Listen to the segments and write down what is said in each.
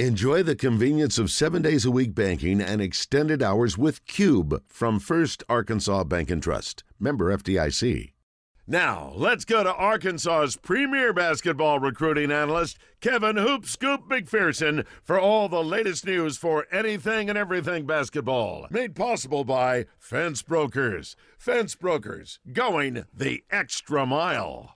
Enjoy the convenience of seven days a week banking and extended hours with Cube from First Arkansas Bank and Trust. Member FDIC. Now, let's go to Arkansas's premier basketball recruiting analyst, Kevin Hoop Scoop McPherson, for all the latest news for anything and everything basketball. Made possible by Fence Brokers. Fence Brokers, going the extra mile.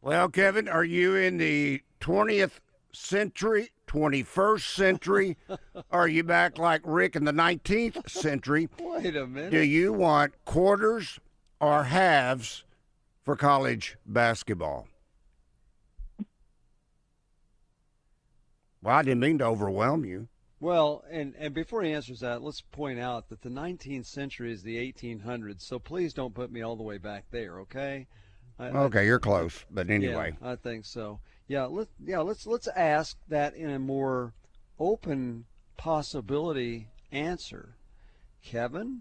Well, Kevin, are you in the 20th century 21st century? Are you back like Rick in the 19th century? Wait a minute. Do you want quarters or halves for college basketball? Well, I didn't mean to overwhelm you. Well, and, and before he answers that, let's point out that the 19th century is the 1800s, so please don't put me all the way back there, okay? I, okay, I, you're close, but anyway. Yeah, I think so. Yeah, let yeah let's let's ask that in a more open possibility answer. Kevin,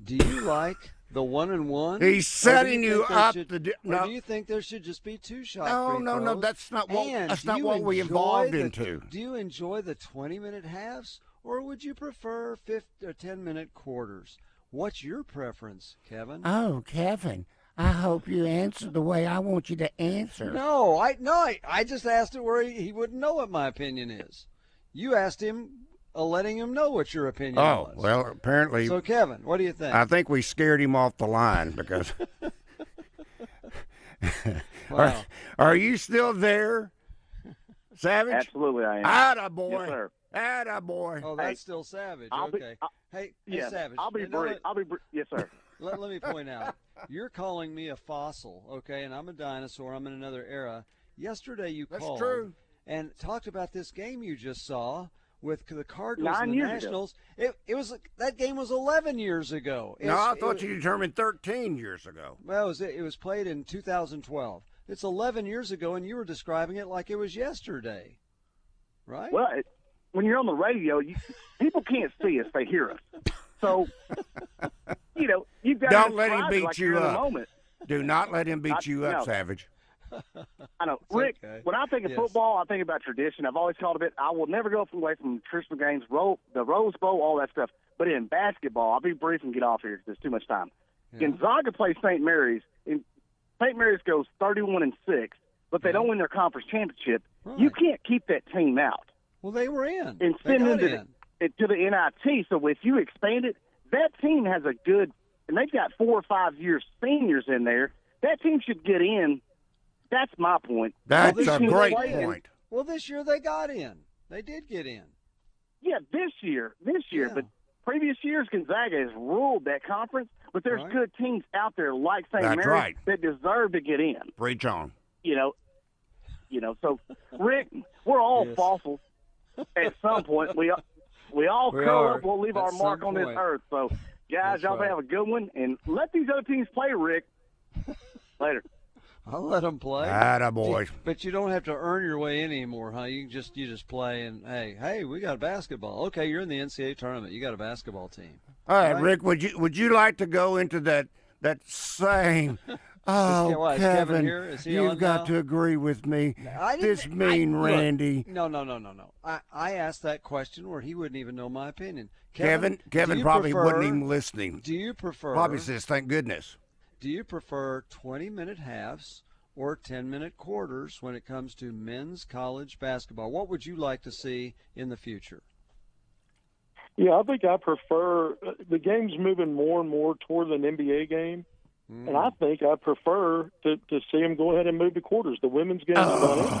do you like the one and one? He's setting you, you up. Should, the, no. do you think there should just be two shot? No, no, throws? no. That's not what. And that's not what we evolved the, into. Do you enjoy the twenty minute halves, or would you prefer fifth or ten minute quarters? What's your preference, Kevin? Oh, Kevin. I hope you answer the way I want you to answer. No, I no, I, I just asked it where he, he wouldn't know what my opinion is. You asked him, uh, letting him know what your opinion oh, was. well, apparently. So, Kevin, what do you think? I think we scared him off the line because. wow. are, are you still there, Savage? Absolutely, I am. Atta boy. Yes, sir. Atta boy. Oh, that's Hey, still Savage. I'll okay. Be, I'll, hey, yeah, hey, Savage. I'll be now brief. I'll be brief. Yes, sir. Let, let me point out. You're calling me a fossil, okay, and I'm a dinosaur. I'm in another era. Yesterday you That's called true. and talked about this game you just saw with the Cardinals Nine and the years Nationals. It it was that game was 11 years ago. No, I thought it, you determined 13 years ago. Well, it was, it was played in 2012. It's 11 years ago, and you were describing it like it was yesterday, right? Well, it, when you're on the radio, you, people can't see us; they hear us. So, you know, you've got Don't to let him beat like you up. moment. Do not let him beat I- you up, no. Savage. I know, It's Rick. okay. When I think of Yes. football, I think about tradition. I've always called it. I will never go away from traditional games, ro- the Rose Bowl, all that stuff. But in basketball, I'll be brief and get off here because there's too much time. Yeah. Gonzaga plays St. Mary's, and St. Mary's goes 31 and six, but they Yeah. don't win their conference championship. Right. You can't keep that team out. well, they were in. and they send them to in. the, to the NIT. So if you expand it, that team has a good, and they've got four or five years seniors in there. That team should get in. That's my point. That's this a great they won. point. Well, this year they got in. They did get in. Yeah, this year, this year, Yeah. but previous years Gonzaga has ruled that conference. But there's Right. good teams out there like St. That's Mary's right. that deserve to get in. Preach on. You know, you know. So Rick, we're all Yes. fossils. At some point, we we all We curl are, up. We'll leave at our mark some on this earth. So, guys, That's y'all right. have a good one, and let these other teams play. Rick, later. I'll let them play. Atta boy. But you don't have to earn your way in anymore, huh? You just you just play and hey, hey, we got basketball. Okay, you're in the NCAA tournament. You got a basketball team. All right, Right. Rick, would you would you like to go into that that same Oh, what, is Kevin Kevin, here? Is he you've on got now? to agree with me. I didn't- This mean I- look, Randy. No, no, no, no, no. I, I asked that question where he wouldn't even know my opinion. Kevin, do Kevin probably prefer- wasn't even listening. Do you prefer? Probably says, "Thank goodness." Do you prefer 20-minute halves or 10-minute quarters when it comes to men's college basketball? What would you like to see in the future? Yeah, I think I prefer uh, the game's moving more and more toward an NBA game, Mm. and I think I prefer to, to see them go ahead and move to quarters. The women's game has done it.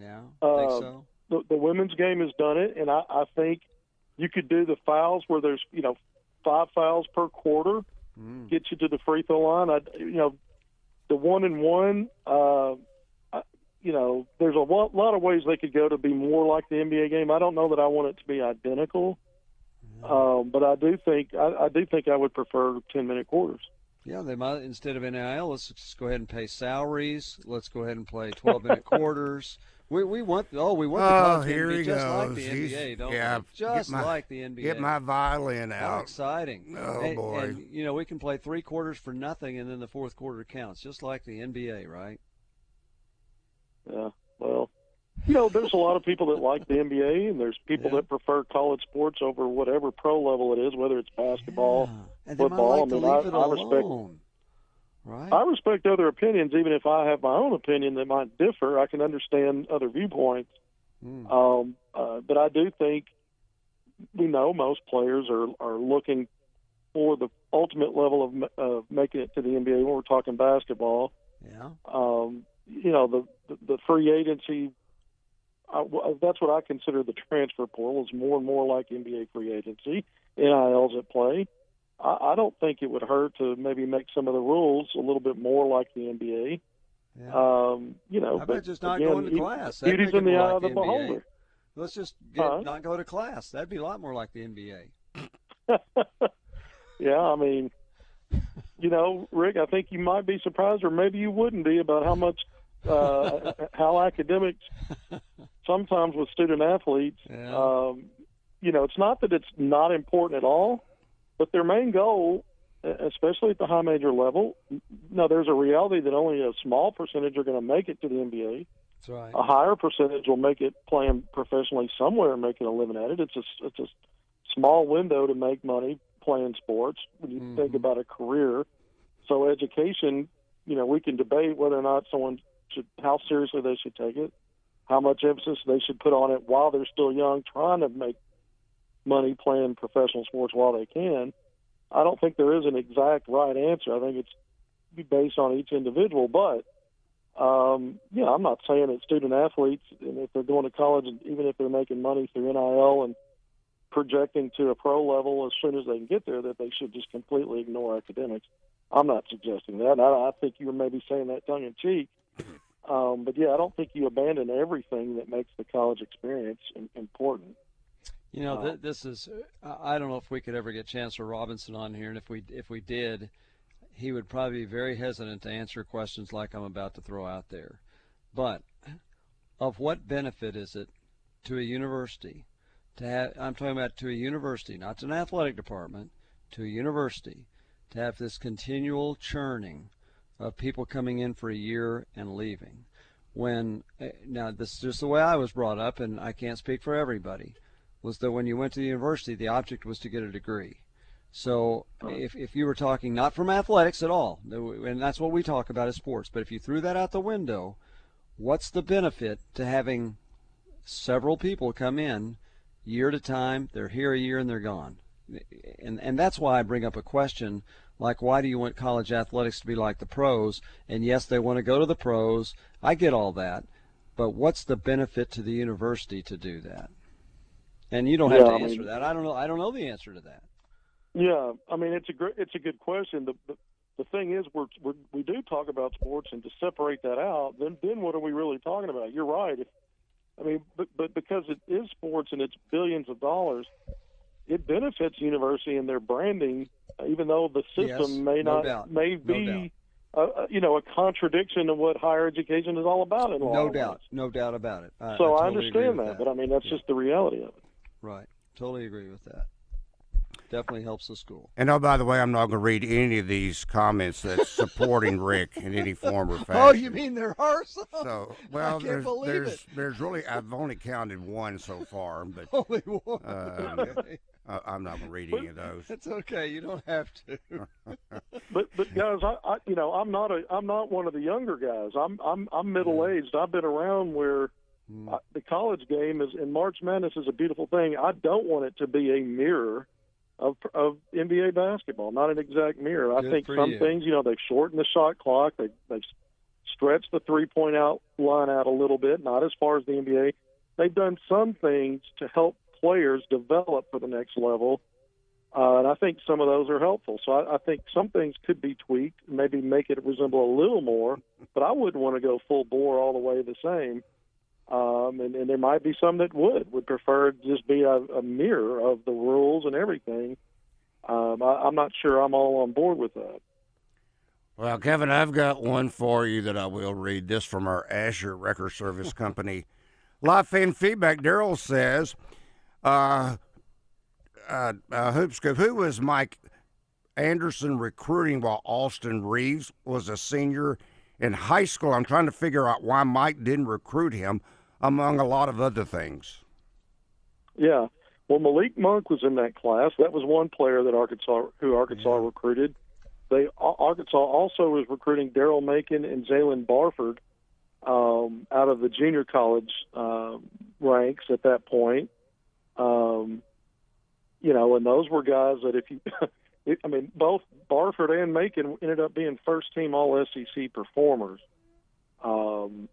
Yeah, Uh, think so. The, the women's game has done it, and I, I think you could do the fouls where there's you know five fouls per quarter, Mm. get you to the free throw line. I you know the one and one. Uh, I- you know, there's a lot, lot of ways they could go to be more like the NBA game. I don't know that I want it to be identical, um, but I do think I, I do think I would prefer ten minute quarters. Yeah, they might instead of NIL, let's just go ahead and pay salaries. Let's go ahead and play 12-minute quarters. We we want oh we want the Oh, college game here to be he just like the He's- NBA, don't yeah, we? Just my- like the NBA. Get my violin out. How out. exciting! Oh, and, boy. And you know we can play three quarters for nothing, and then the fourth quarter counts, just like the NBA, right? Yeah, well, you know, there's a lot of people that like the NBA, and there's people Yeah. that prefer college sports over whatever pro level it is, whether it's basketball. Yeah. And they might football, like I mean, leave I- it I respect- alone. Right? I respect other opinions, even if I have my own opinion that might differ. I can understand other viewpoints. Mm. Um, uh, but I do think we know most players are are looking for the ultimate level of of making it to the NBA when we're talking basketball. yeah. Um, you know, the the, the free agency. I, that's what I consider the transfer portal is more and more like NBA free agency. NILs at play. I, I don't think it would hurt to maybe make some of the rules a little bit more like the NBA. yeah. Um, you know, but about just not again, going to class? That'd Beauty's in the eye like of the NBA. beholder. Let's just get, Huh? not go to class. That'd be a lot more like the NBA. yeah, I mean, you know, Rick, I think you might be surprised, or maybe you wouldn't be, about how much uh, how academics sometimes with student athletes. Yeah. Um, you know, it's not that it's not important at all, but their main goal, especially at the high major level, no, there's a reality that only a small percentage are going to make it to the NBA. That's right. A higher percentage will make it playing professionally somewhere and making a living at it. It's a it's a small window to make money playing sports when you think Mhm. about a career. So education, you know, we can debate whether or not someone should how seriously they should take it, how much emphasis they should put on it while they're still young, trying to make money playing professional sports while they can. I don't think there is an exact right answer. I think it's based on each individual, but um, yeah, I'm not saying that student athletes, and if they're going to college, and even if they're making money through NIL and projecting to a pro level as soon as they can get there, that they should just completely ignore academics. I'm not suggesting that. I, I think you were maybe saying that tongue in cheek. Um, but yeah, I don't think you abandon everything that makes the college experience important. You know, Uh, th- this is. I don't know if we could ever get Chancellor Robinson on here, and if we if we did, he would probably be very hesitant to answer questions like I'm about to throw out there. But of what benefit is it to a university to have? I'm talking about to a university, not to an athletic department, to a university to have this continual churning of people coming in for a year and leaving. When eh, now this is just the way I was brought up, and I can't speak for everybody was that when you went to the university, the object was to get a degree. So if, if you were talking not from athletics at all, and that's what we talk about as sports, but if you threw that out the window, what's the benefit to having several people come in year at a time? They're here a year and they're gone. And, and that's why I bring up a question like, why do you want college athletics to be like the pros? And yes, they want to go to the pros. I get all that. But what's the benefit to the university to do that? And you don't have Yeah, to I answer mean- that. I don't know. I don't know the answer to that. Yeah, I mean it's a great, it's a good question. The, the the thing is, we're, we're we do talk about sports, and to separate that out, then then what are we really talking about? You're right. If, I mean, but but because it is sports and it's billions of dollars, it benefits university and their branding, even though the system Yes, may no not doubt. may No be. uh, uh, you know, a contradiction of what higher education is all about in No doubt. No doubt about it. I, So I, totally agree understand with that, but I mean that's Yeah. just the reality of it. Right. Totally agree with that. Definitely helps the school. And oh, by the way, I'm not going to read any of these comments that's supporting Rick in any form or fashion. Oh, you mean there are some? So, well, can't there's, believe there's, it. there's really, I've only counted one so far, but Only one. Um, Okay. I, I'm not going to read any of those. That's okay. You don't have to. But but guys, I, I you know I'm not a I'm not one of the younger guys. I'm I'm I'm middle aged. I've been around where Mm. uh, the college game is in March Madness is a beautiful thing. I don't want it to be a mirror of of NBA basketball, not an exact mirror. I think some you. things, you know, they've shortened the shot clock. They they've stretched the three point out line out a little bit, not as far as the NBA. They've done some things to help players develop for the next level. Uh, and I think some of those are helpful. So I, I think some things could be tweaked, maybe make it resemble a little more, but I wouldn't want to go full bore all the way the same. Um, and, and there might be some that would would prefer just be a, a mirror of the rules and everything. Um, I, I'm not sure I'm all on board with that. Well, Kevin, I've got one for you that I will read. This from our Azure Record Service Company. Live fan feedback. Daryl says, uh, uh, uh, Hoop Scoop, who was Mike Anderson recruiting while Austin Reaves was a senior in high school? I'm trying to figure out why Mike didn't recruit him among a lot of other things. Yeah. Well, Malik Monk was in that class. That was one player that Arkansas, who Arkansas recruited. They Arkansas also was recruiting Daryl Macon and Jaylen Barford um, out of the junior college uh, ranks at that point. Um, you know, and those were guys that if you, it, I mean, both Barford and Macon ended up being first team All SEC performers. Um,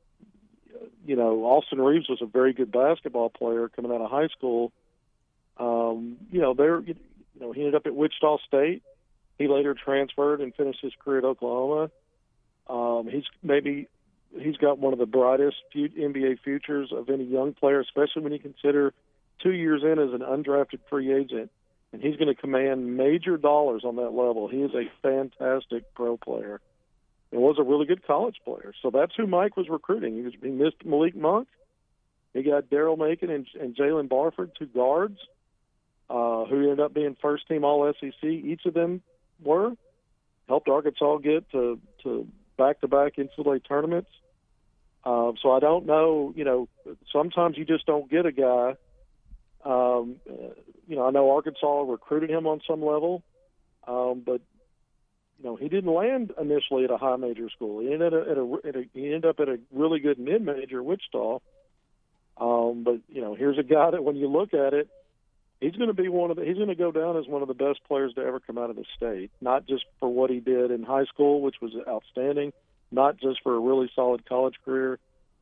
you know, Austin Reaves was a very good basketball player coming out of high school. Um, you know, there, you know, he ended up at Wichita State. He later transferred and finished his career at Oklahoma. Um, he's maybe he's got one of the brightest NBA futures of any young player, especially when you consider two years in as an undrafted free agent, and he's going to command major dollars on that level. He is a fantastic pro player and was a really good college player. So that's who Mike was recruiting. He, was, he missed Malik Monk. He got Daryl Macon and, and Jaylen Barford, two guards, uh, who ended up being first team All SEC. Each of them were helped Arkansas get to to back to back NCAA tournaments. Um, so I don't know. You know, sometimes you just don't get a guy. Um, you know, I know Arkansas recruited him on some level, um, but you know, he didn't land initially at a high major school. He ended up at a, at a he ended up at a really good mid major, Wichita. Um, but you know, here's a guy that when you look at it, he's going to be one of the he's going to go down as one of the best players to ever come out of the state. Not just for what he did in high school, which was outstanding, not just for a really solid college career,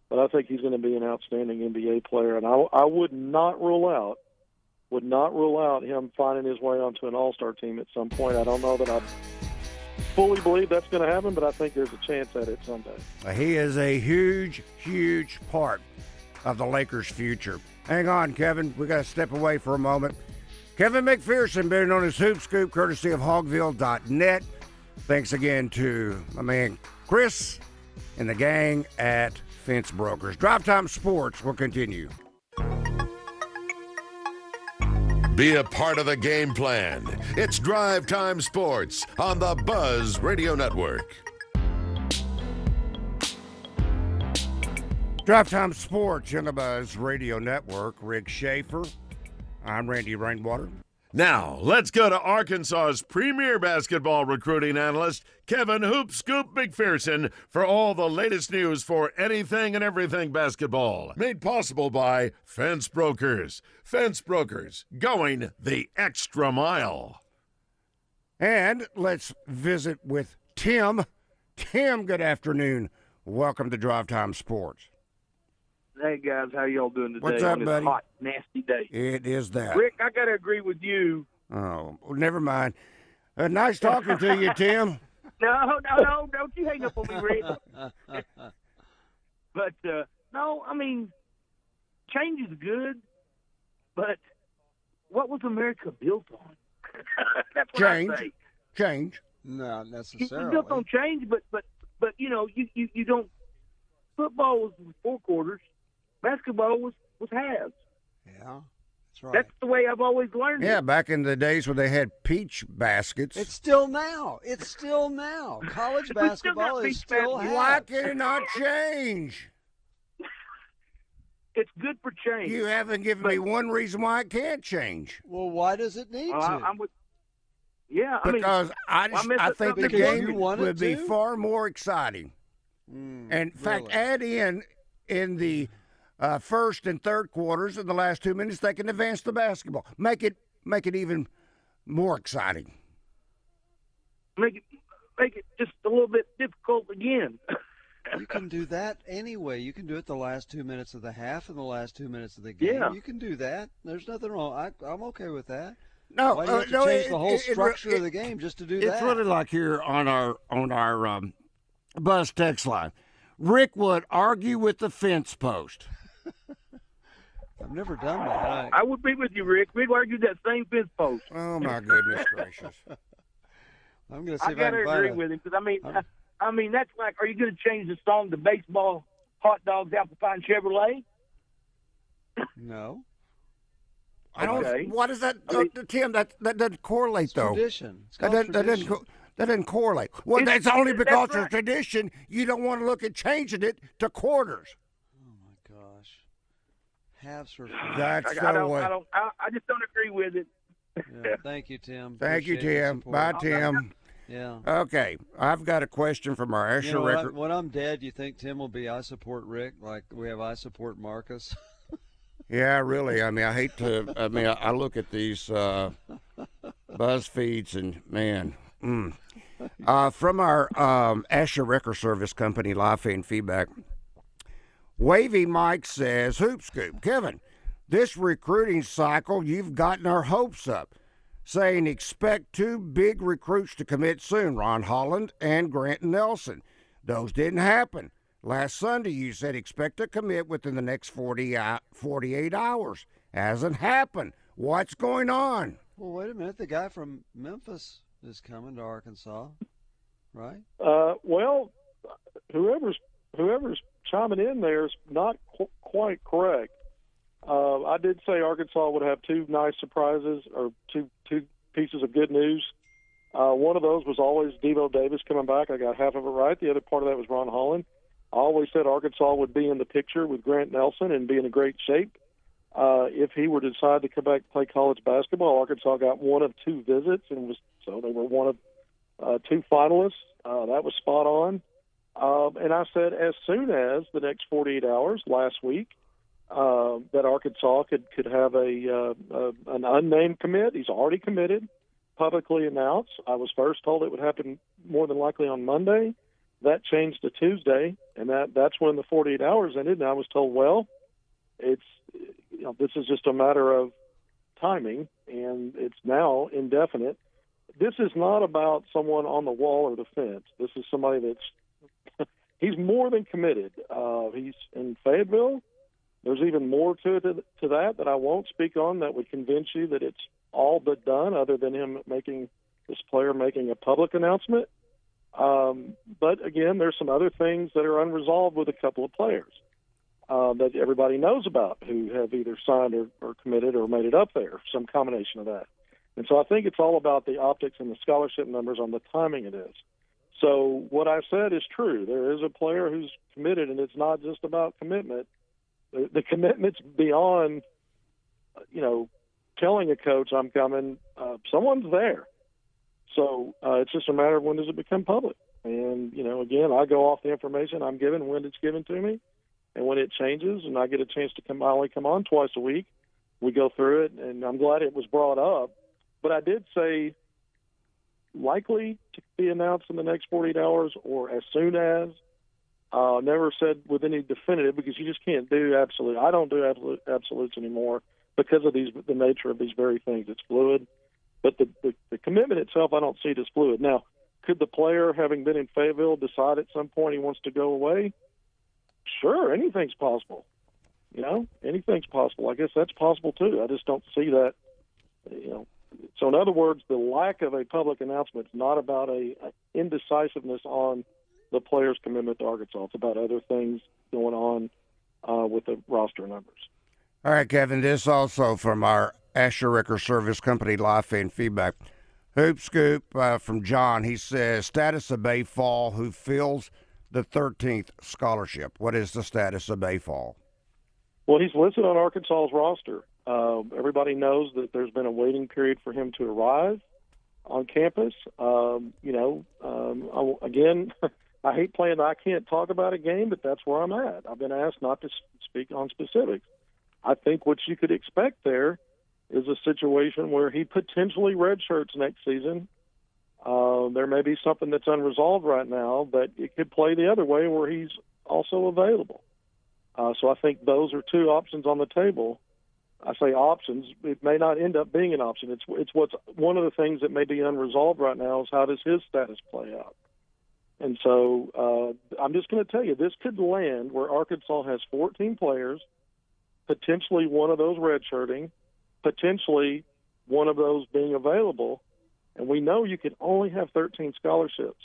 but I think he's going to be an outstanding NBA player. And I, I would not rule out would not rule out him finding his way onto an All Star team at some point. I don't know that I fully believe that's going to happen, but I think there's a chance at it someday. He is a huge, huge part of the Lakers' future. Hang on, Kevin. We got to step away for a moment. Kevin McPherson, better known as Hoop Scoop, courtesy of Hogville.net. Thanks again to my man Chris and the gang at Fence Brokers. Drive Time Sports will continue. Be a part of the game plan. It's Drive Time Sports on the Buzz Radio Network. Drive Time Sports on the Buzz Radio Network. Rick Schaeffer. I'm Randy Rainwater. Now, let's go to Arkansas's premier basketball recruiting analyst, Kevin Hoop Scoop McPherson, for all the latest news for anything and everything basketball. Made possible by Fence Brokers. Fence Brokers, going the extra mile. And let's visit with Tim. Tim, good afternoon. Welcome to Drive Time Sports. Hey guys, how y'all doing today? What's up, on this buddy? Hot, nasty day. It is that. Rick, I gotta agree with you. Oh, well, never mind. Uh, nice talking to you, Tim. No, no, no, don't you hang up on me, Rick. but uh, no, I mean, change is good, but what was America built on? That's what Change. I say. Change. Not It was necessarily. built on change, but but but you know, you you, you don't. Football was four quarters. Basketball was was halves. Yeah, that's right. That's the way I've always learned Yeah, it. back in the days when they had peach baskets. It's still now. It's still now. College We still basketball is still basketball. Why can it not change? It's good for change. You haven't given me one reason why it can't change. Well, why does it need Well, to? I, I'm with. Yeah, I mean, Because I, I just, missed I think the game want it would be far more exciting. Mm, And in fact, really? add in in the uh, first and third quarters in the last two minutes, they can advance the basketball. Make it make it even more exciting. make it make it just a little bit difficult again. you can do that anyway. You can do it the last two minutes of the half and the last two minutes of the game. Yeah. You can do that. There's nothing wrong. I, I'm okay with that. No, Why do you uh, have to no, change it- the whole it- it- structure it- of the game just to do It's that? really like here on our on our um, bus text line. Rick would argue with the fence post. I've never done that. I, I would be with you, Rick. We'd argue that same fence post. Oh my goodness gracious! I'm going to see I if I gotta can agree a, with him because I mean, I'm- I, I mean that's like, are you going to change the song to baseball, hot dogs, apple pie, and Chevrolet? No. I don't. Okay. What is that, I mean- uh, Tim? That that doesn't correlate It's though. tradition. It's That called doesn't, that doesn't co- that doesn't correlate. Well, It's- that's only that's because of right. tradition. You don't want to look at changing it to quarters. My gosh. halves for free. That's I, the I don't, way. I don't, I, I just don't agree with it. Yeah, thank you, Tim. Thank you, Appreciate your Tim. Bye, Tim. Yeah. Okay, I've got a question from our Asher You know, when, record. when I'm dead, you think Tim will be I support Rick like we have I support Marcus? Yeah, really. I mean, I hate to. I mean, I, I look at these uh, buzz feeds and man. Mm. Uh, from our um, Asher Record Service Company live fan feedback, Wavy Mike says, "Hoop scoop, Kevin, this recruiting cycle, you've gotten our hopes up." Saying expect two big recruits to commit soon, Ron Holland and Grant Nelson. Those didn't happen. Last Sunday, you said expect to commit within the next 40, hou- 48 hours. Hasn't happened. What's going on? well, wait a minute. The guy from Memphis is coming to Arkansas, right? Uh, well, whoever's whoever's chiming in there is not qu- quite correct. Uh, I did say Arkansas would have two nice surprises or two two pieces of good news. Uh, one of those was always Devo Davis coming back. I got half of it right. The other part of that was Ron Holland. I always said Arkansas would be in the picture with Grant Nelson and be in a great shape. Uh, if he were to decide to come back and play college basketball, Arkansas got one of two visits and was so they were one of uh, two finalists. Uh, that was spot on. Um, and I said as soon as the next 48 hours last week uh, that Arkansas could could have a uh, an unnamed commit. He's already committed, publicly announced. I was first told it would happen more than likely on Monday. That changed to Tuesday, and that that's when the 48 hours ended. And I was told, well, it's you know this is just a matter of timing, and it's now indefinite. This is not about someone on the wall or the fence. This is somebody that's he's more than committed. Uh, he's in Fayetteville. There's even more to, to to that that I won't speak on that would convince you that it's all but done, other than him making this player making a public announcement. Um, but again, there's some other things that are unresolved with a couple of players uh, that everybody knows about who have either signed or, or committed or made it up there, some combination of that. And so I think it's all about the optics and the scholarship numbers on the timing it is. So what I said is true. There is a player who's committed, and it's not just about commitment. The, the commitment's beyond, you know, telling a coach I'm coming. Uh, someone's there. So uh, it's just a matter of when does it become public. And you know, again, I go off the information I'm given when it's given to me, and when it changes, and I get a chance to come. I only come on twice a week. We go through it, and I'm glad it was brought up. But I did say likely to be announced in the next 48 hours or as soon as. Uh, never said with any definitive because you just can't do absolute. I don't do absolute, absolutes anymore because of these the nature of these very things. It's fluid, but the, the the commitment itself I don't see it as fluid. Now, could the player, having been in Fayetteville, decide at some point he wants to go away? Sure, anything's possible. You know, anything's possible. I guess that's possible too. I just don't see that. You know, so in other words, the lack of a public announcement is not about a, a indecisiveness on the player's commitment to Arkansas. It's about other things going on uh, with the roster numbers. All right, Kevin. This also from our Asher Ricker Service Company live fan feedback. Hoop scoop uh, from John. He says status of Baye Fall who fills the 13th scholarship. What is the status of Baye Fall? Well, he's listed on Arkansas's roster. Uh, everybody knows that there's been a waiting period for him to arrive on campus. Um, you know, um, I, again, I hate playing. I can't talk about a game, but that's where I'm at. I've been asked not to speak on specifics. I think what you could expect there is a situation where he potentially redshirts next season. Uh, there may be something that's unresolved right now, but it could play the other way where he's also available. Uh, so I think those are two options on the table. I say options. It may not end up being an option. It's it's what's one of the things that may be unresolved right now is how does his status play out. And so uh, I'm just going to tell you, this could land where Arkansas has 14 players, potentially one of those redshirting, potentially one of those being available. And we know you can only have 13 scholarships.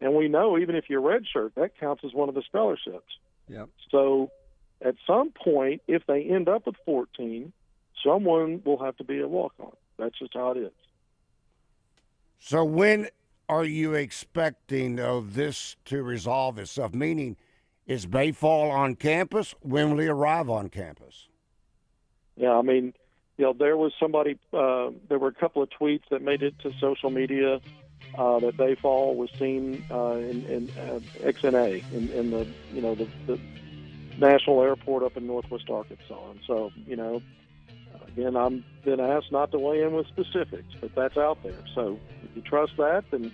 And we know even if you're redshirt, that counts as one of the scholarships. Yep. So at some point, if they end up with 14, someone will have to be a walk on. That's just how it is. So when are you expecting though this to resolve itself? Meaning, is Baye Fall on campus? When will he arrive on campus? yeah. I mean, you know, there was somebody. Uh, there were a couple of tweets that made it to social media uh, that Baye Fall was seen uh, in, in uh, XNA in, in the you know the, the national airport up in Northwest Arkansas. And so, you know, again, I'm been asked not to weigh in with specifics, but that's out there. So if you trust that, then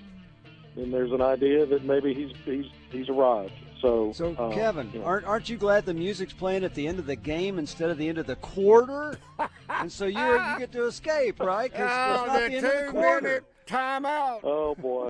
then there's an idea that maybe he's he's he's arrived. So, So, um, Kevin, you know, aren't aren't you glad the music's playing at the end of the game instead of the end of the quarter? and so you you get to escape, right? Because Oh, it's not the the end of the quarter. minute timeout. oh boy.